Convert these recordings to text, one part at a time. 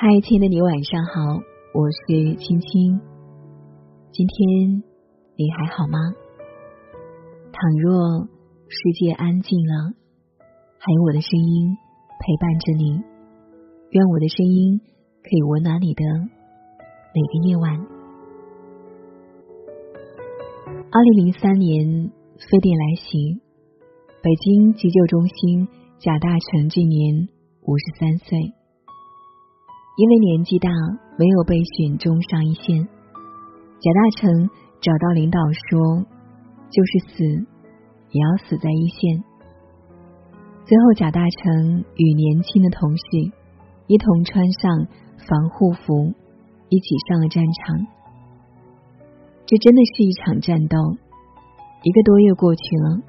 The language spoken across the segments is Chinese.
嗨，亲爱的你，晚上好，我是青青。今天你还好吗？倘若世界安静了，还有我的声音陪伴着你，愿我的声音可以温暖你的每个夜晚。二零零三年，非典来袭，北京急救中心贾大成这年五十三岁，因为年纪大，没有被选中上一线。贾大成找到领导说：“就是死，也要死在一线。”最后，贾大成与年轻的同事一同穿上防护服，一起上了战场。这真的是一场战斗。一个多月过去了，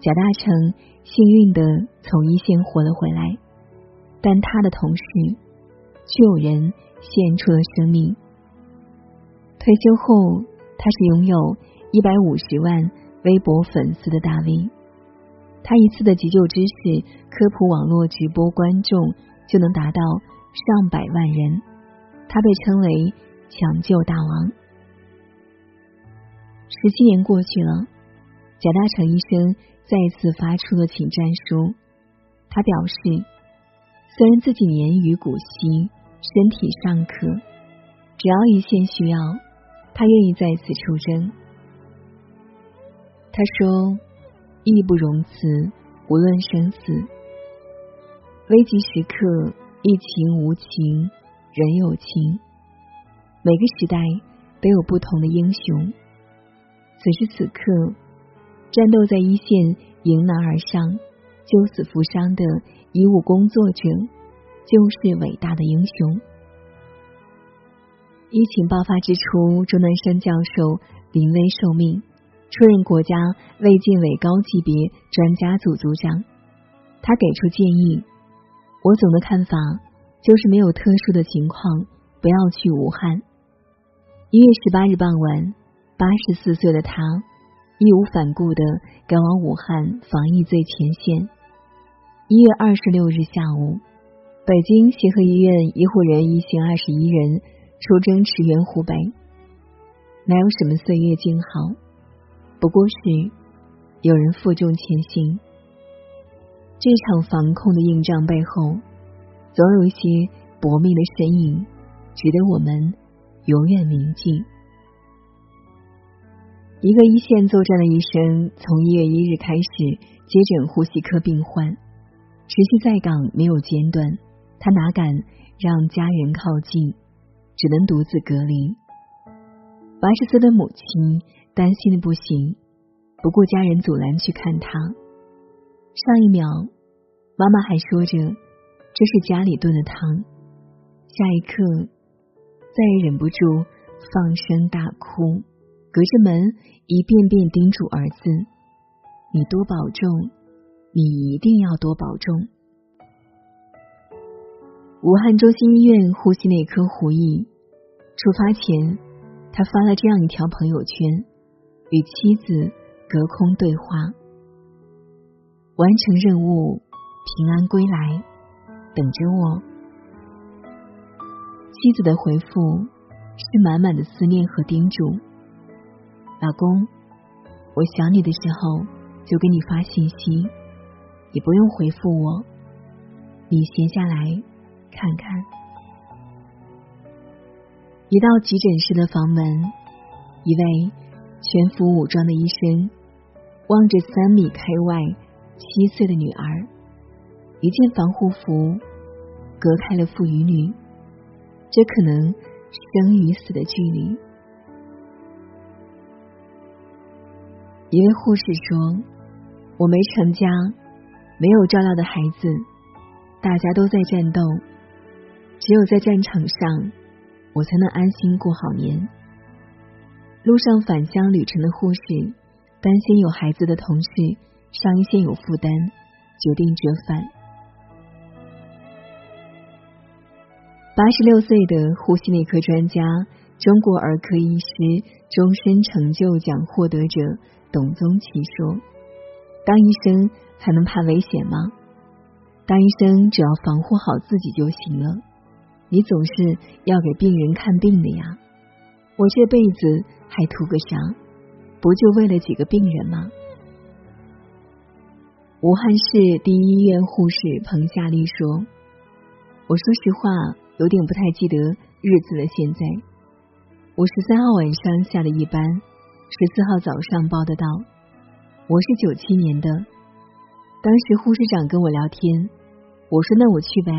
贾大成幸运的从一线活了回来，但他的同事救人献出了生命。退休后，他是拥有一百五十万微博粉丝的大 V。他一次的急救知识科普网络直播观众就能达到上百万人，他被称为“抢救大王”。十七年过去了，贾大成医生再次发出了请战书。他表示，虽然自己年逾古稀，身体尚可，只要一线需要。他愿意再次出征。他说：“义不容辞，无论生死。危急时刻，疫情无情，人有情。每个时代都有不同的英雄。此时此刻，战斗在一线，迎难而上，救死扶伤的医务工作者，就是伟大的英雄。”疫情爆发之初，钟南山教授临危受命，出任国家卫健委高级别专家组组长。他给出建议：我总的看法就是，没有特殊的情况，不要去武汉。一月十八日傍晚，八十四岁的他义无反顾的赶往武汉防疫最前线。一月二十六日下午，北京协和医院医护人员一行二十一人。出征驰援湖北，哪有什么岁月静好？不过是有人负重前行。这场防控的硬仗背后，总有一些搏命的身影，值得我们永远铭记。一个一线作战的医生，从一月一日开始接诊呼吸科病患，持续在岗，没有间断。他哪敢让家人靠近？只能独自隔离。八十岁的母亲担心的不行，不顾家人阻拦去看他。上一秒，妈妈还说着这是家里炖的汤，下一刻再也忍不住放声大哭，隔着门一遍遍叮嘱儿子：“你多保重，你一定要多保重。”武汉中心医院呼吸内科胡毅出发前，他发了这样一条朋友圈，与妻子隔空对话：“完成任务，平安归来，等着我。”妻子的回复是满满的思念和叮嘱：“老公，我想你的时候就给你发信息，你不用回复我，你闲下来。”看看，一到急诊室的房门，一位全副武装的医生望着三米开外七岁的女儿，一件防护服隔开了父与女，这可能生与死的距离。一位护士说：“我没成家，没有照料的孩子，大家都在战斗。”只有在战场上，我才能安心过好年。路上返乡旅程的护士担心有孩子的同事上一线有负担，决定折返。八十六岁的呼吸内科专家、中国儿科医师终身成就奖获得者董宗奇说：“当医生还能怕危险吗？当医生只要防护好自己就行了。”你总是要给病人看病的呀。我这辈子还图个啥？不就为了几个病人吗？武汉市第一医院护士彭夏丽说：“我说实话，有点不太记得日子了。现在我十三号晚上下的一班，十四号早上报的到。我是九七年的，当时护士长跟我聊天，我说那我去呗，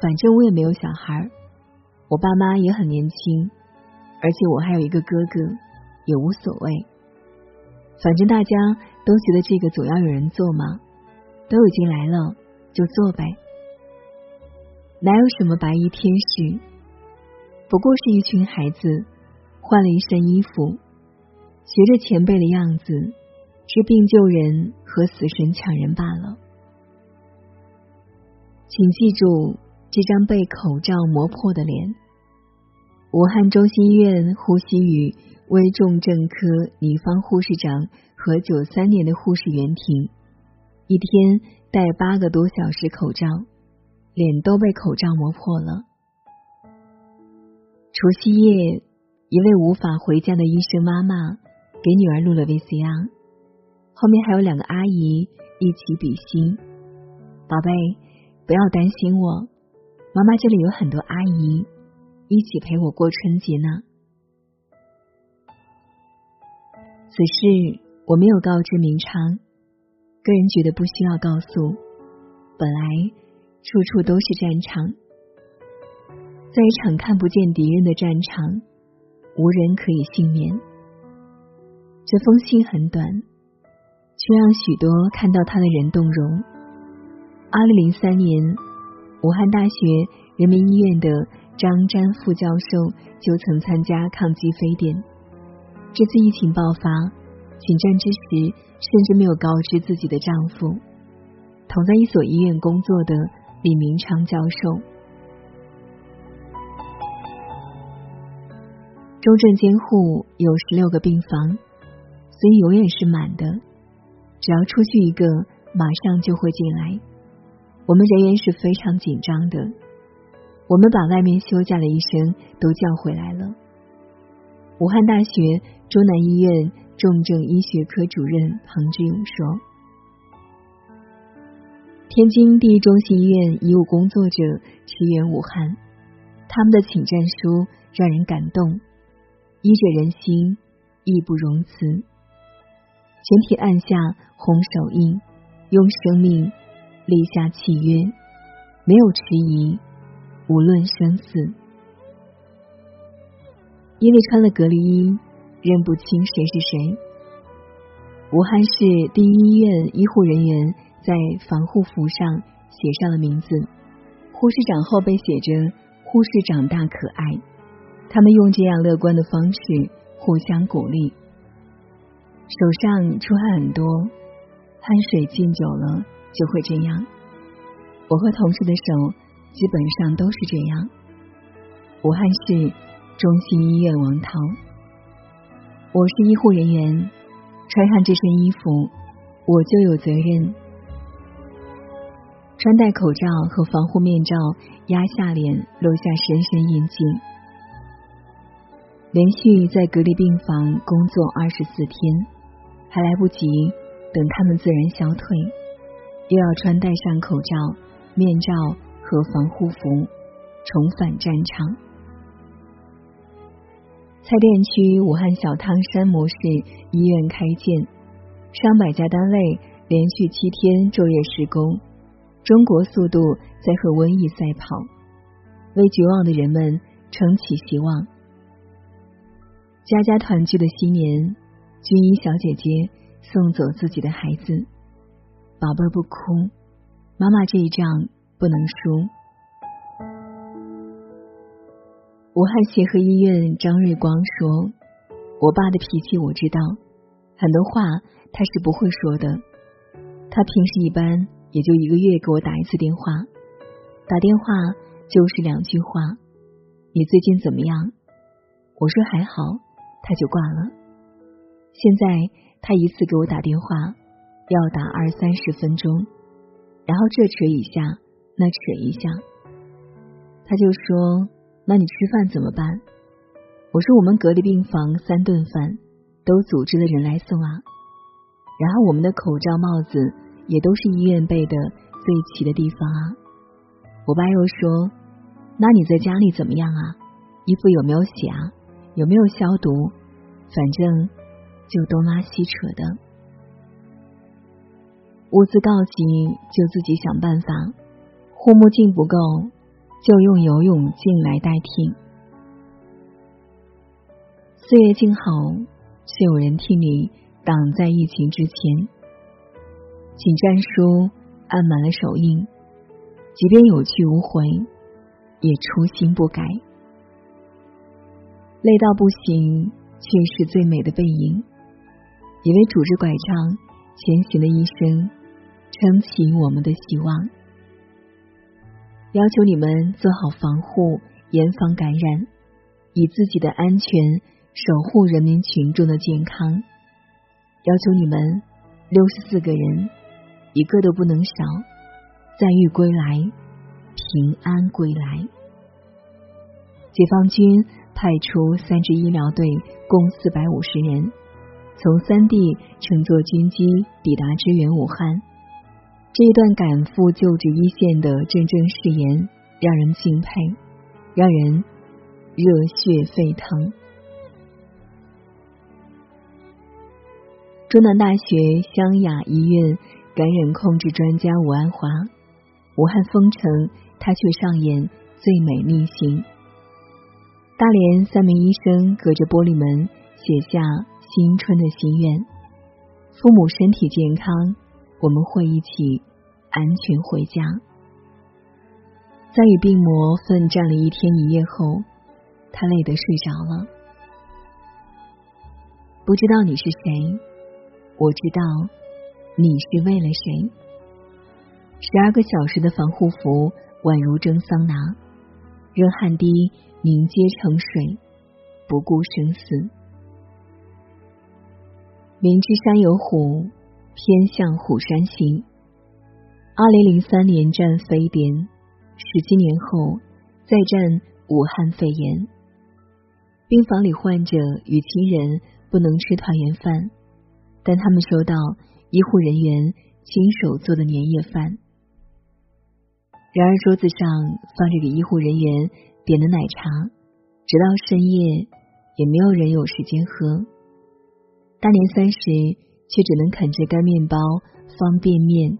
反正我也没有小孩，我爸妈也很年轻，而且我还有一个哥哥，也无所谓。反正大家都觉得这个总要有人做嘛。”都已经来了，就做呗。哪有什么白衣天使？不过是一群孩子换了一身衣服，学着前辈的样子，治病救人和死神抢人罢了。请记住这张被口罩磨破的脸。武汉中心医院呼吸与危重症科女方护士长和九三年的护士袁婷。一天戴八个多小时口罩，脸都被口罩磨破了。除夕夜，一位无法回家的医生妈妈给女儿录了 VCR，后面还有两个阿姨一起比心。宝贝，不要担心我，妈妈这里有很多阿姨一起陪我过春节呢。此事我没有告知明昌。个人觉得不需要告诉，本来处处都是战场，在一场看不见敌人的战场，无人可以幸免。这封信很短，却让许多看到他的人动容。二零零三年，武汉大学人民医院的张瞻副教授就曾参加抗击非典。这次疫情爆发，请战之时。甚至没有告知自己的丈夫，同在一所医院工作的李明昌教授。重症监护有十六个病房，所以永远是满的。只要出去一个，马上就会进来。我们人员是非常紧张的。我们把外面休假的医生都叫回来了。武汉大学中南医院。重症医学科主任彭志勇说：“天津第一中心医院医务工作者驰援武汉，他们的请战书让人感动，医者仁心，义不容辞。全体按下红手印，用生命立下契约，没有迟疑，无论生死。因为穿了隔离衣。”认不清谁是谁。武汉市第一医院医护人员在防护服上写上了名字，护士长后背写着“护士长大可爱”。他们用这样乐观的方式互相鼓励。手上出汗很多，汗水浸久了就会这样。我和同事的手基本上都是这样。武汉市中心医院王涛。我是医护人员，穿上这身衣服，我就有责任穿戴口罩和防护面罩，压下脸，留下深深印记。连续在隔离病房工作二十四天，还来不及等他们自然消退，又要穿戴上口罩、面罩和防护服，重返战场。蔡甸区武汉小汤山模式医院开建，上百家单位连续七天昼夜施工，中国速度在和瘟疫赛跑，为绝望的人们撑起希望。家家团聚的新年，军医小姐姐送走自己的孩子，宝贝儿不哭，妈妈这一仗不能输。武汉协和医院张瑞光说：“我爸的脾气我知道，很多话他是不会说的。他平时一般也就一个月给我打一次电话，打电话就是两句话：你最近怎么样？我说还好，他就挂了。现在他一次给我打电话要打二三十分钟，然后这扯一下，那扯一下。”他就说：“那你吃饭怎么办？”我说：“我们隔离病房三顿饭都组织了人来送啊。”然后我们的口罩、帽子也都是医院备的最齐的地方啊。我爸又说：“那你在家里怎么样啊？衣服有没有洗啊？有没有消毒？反正就东拉西扯的。物资告急就自己想办法，护目镜不够就用游泳镜来代替。岁月静好，却有人替你。”挡在疫情之前，请战书按满了手印，即便有去无回，也初心不改。累到不行，却是最美的背影。一位拄着拐杖前行的医生，撑起我们的希望。要求你们做好防护，严防感染，以自己的安全守护人民群众的健康。要求你们六十四个人，一个都不能少，载誉归来，平安归来。解放军派出三支医疗队，共四百五十人，从三地乘坐军机抵达支援武汉。这一段赶赴救治一线的铮铮誓言，让人敬佩，让人热血沸腾。中南大学湘雅医院感染控制专家吴安华，武汉封城，他却上演最美逆行。大连三名医生隔着玻璃门写下新春的心愿：父母身体健康，我们会一起安全回家。在与病魔奋战了一天一夜后，他累得睡着了。不知道你是谁？我知道你是为了谁。十二个小时的防护服宛如蒸桑拿，热汗滴凝结成水，不顾生死。明知山有虎，偏向虎山行。二零零三年战非典，十七年后再战武汉肺炎。病房里患者与亲人不能吃团圆饭。但他们收到医护人员亲手做的年夜饭，然而桌子上放着给医护人员点的奶茶，直到深夜也没有人有时间喝。大年三十却只能啃着干面包、方便面，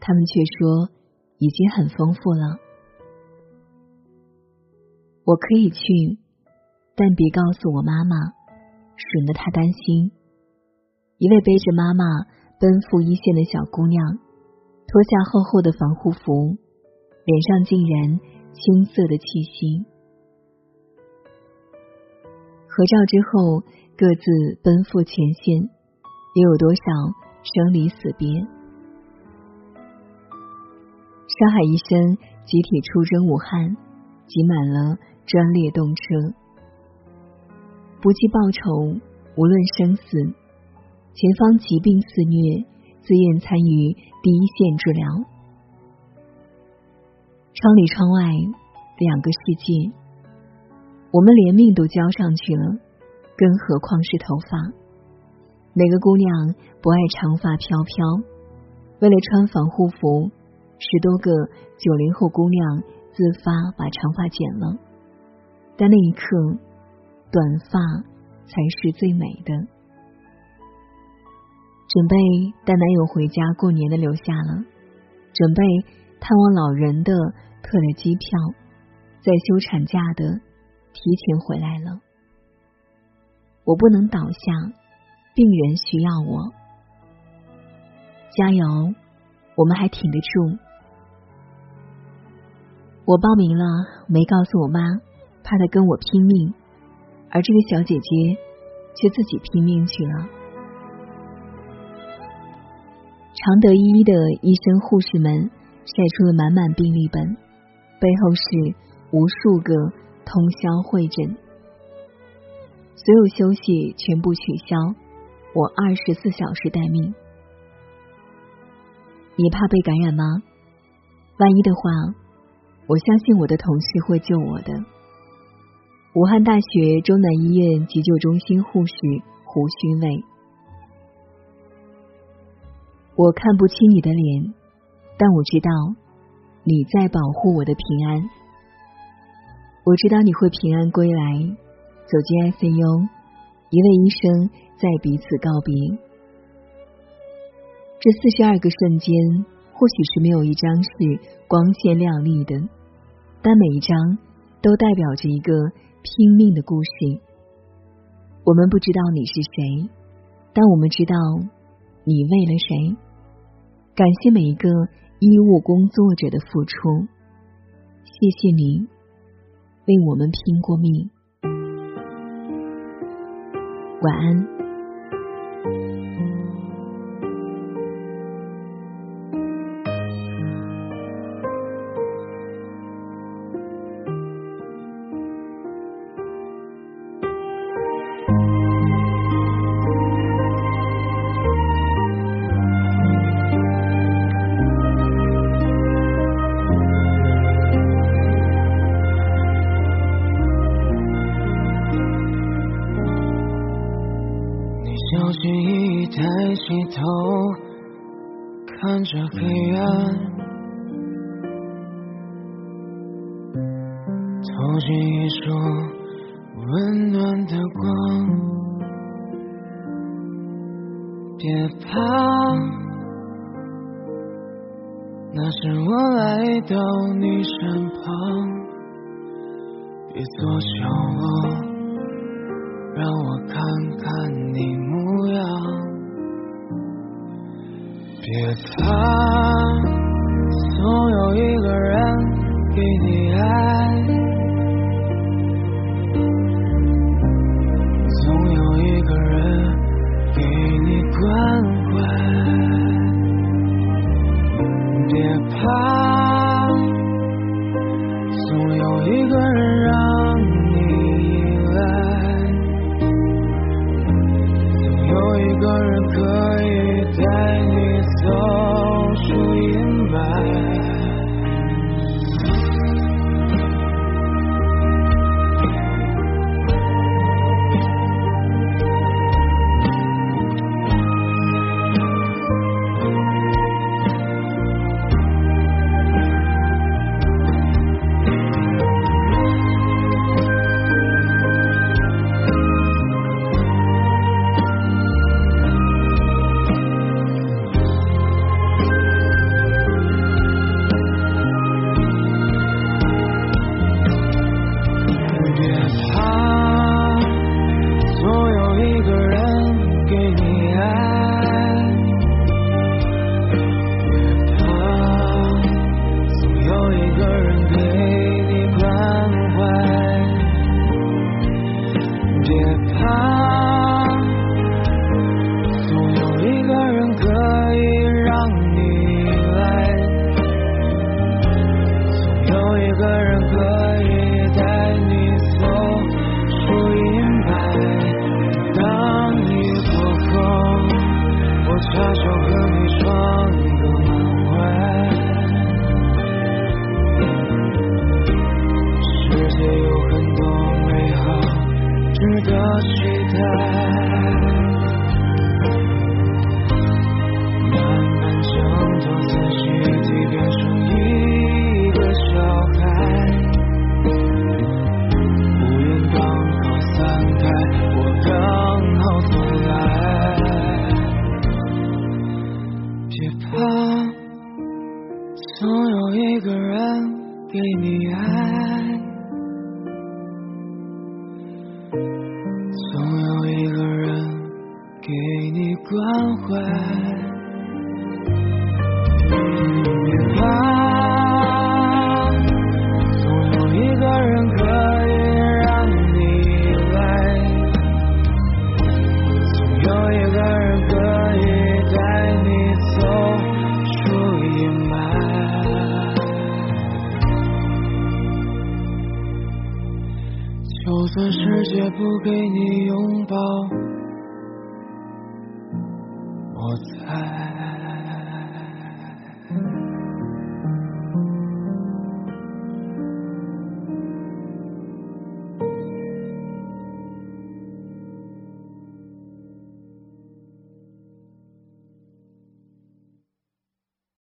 他们却说已经很丰富了。我可以去，但别告诉我妈妈，省得她担心。一位背着妈妈奔赴一线的小姑娘，脱下厚厚的防护服，脸上竟然青涩的气息。合照之后，各自奔赴前线，又有多少生离死别？上海医生集体出征武汉，挤满了专列动车，不计报酬，无论生死。前方疾病肆虐，自愿参与第一线治疗。窗里窗外两个世界，我们连命都交上去了，更何况是头发？哪个姑娘不爱长发飘飘？为了穿防护服，十多个九零后姑娘自发把长发剪了。但那一刻，短发才是最美的。准备带男友回家过年的留下了，准备探望老人的退了机票，在休产假的提前回来了。我不能倒下，病人需要我，加油，我们还挺得住。我报名了，没告诉我妈，怕她跟我拼命，而这个小姐姐却自己拼命去了。常德医的医生护士们晒出了满满病历本，背后是无数个通宵会诊，所有休息全部取消，我二十四小时待命。你怕被感染吗？万一的话，我相信我的同事会救我的。武汉大学中南医院急救中心护士胡勋卫，我看不清你的脸，但我知道你在保护我的平安。我知道你会平安归来，走进 ICU，一位医生在彼此告别。这四十二个瞬间，或许是没有一张是光鲜亮丽的，但每一张都代表着一个。拼命的故事，我们不知道你是谁，但我们知道你为了谁。感谢每一个医务工作者的付出，谢谢你为我们拼过命。晚安。抬起头看着黑暗，投进一束温暖的光。别怕，那是我来到你身旁。别做小我，让我看看你模样。别怕，总有一个人给你爱，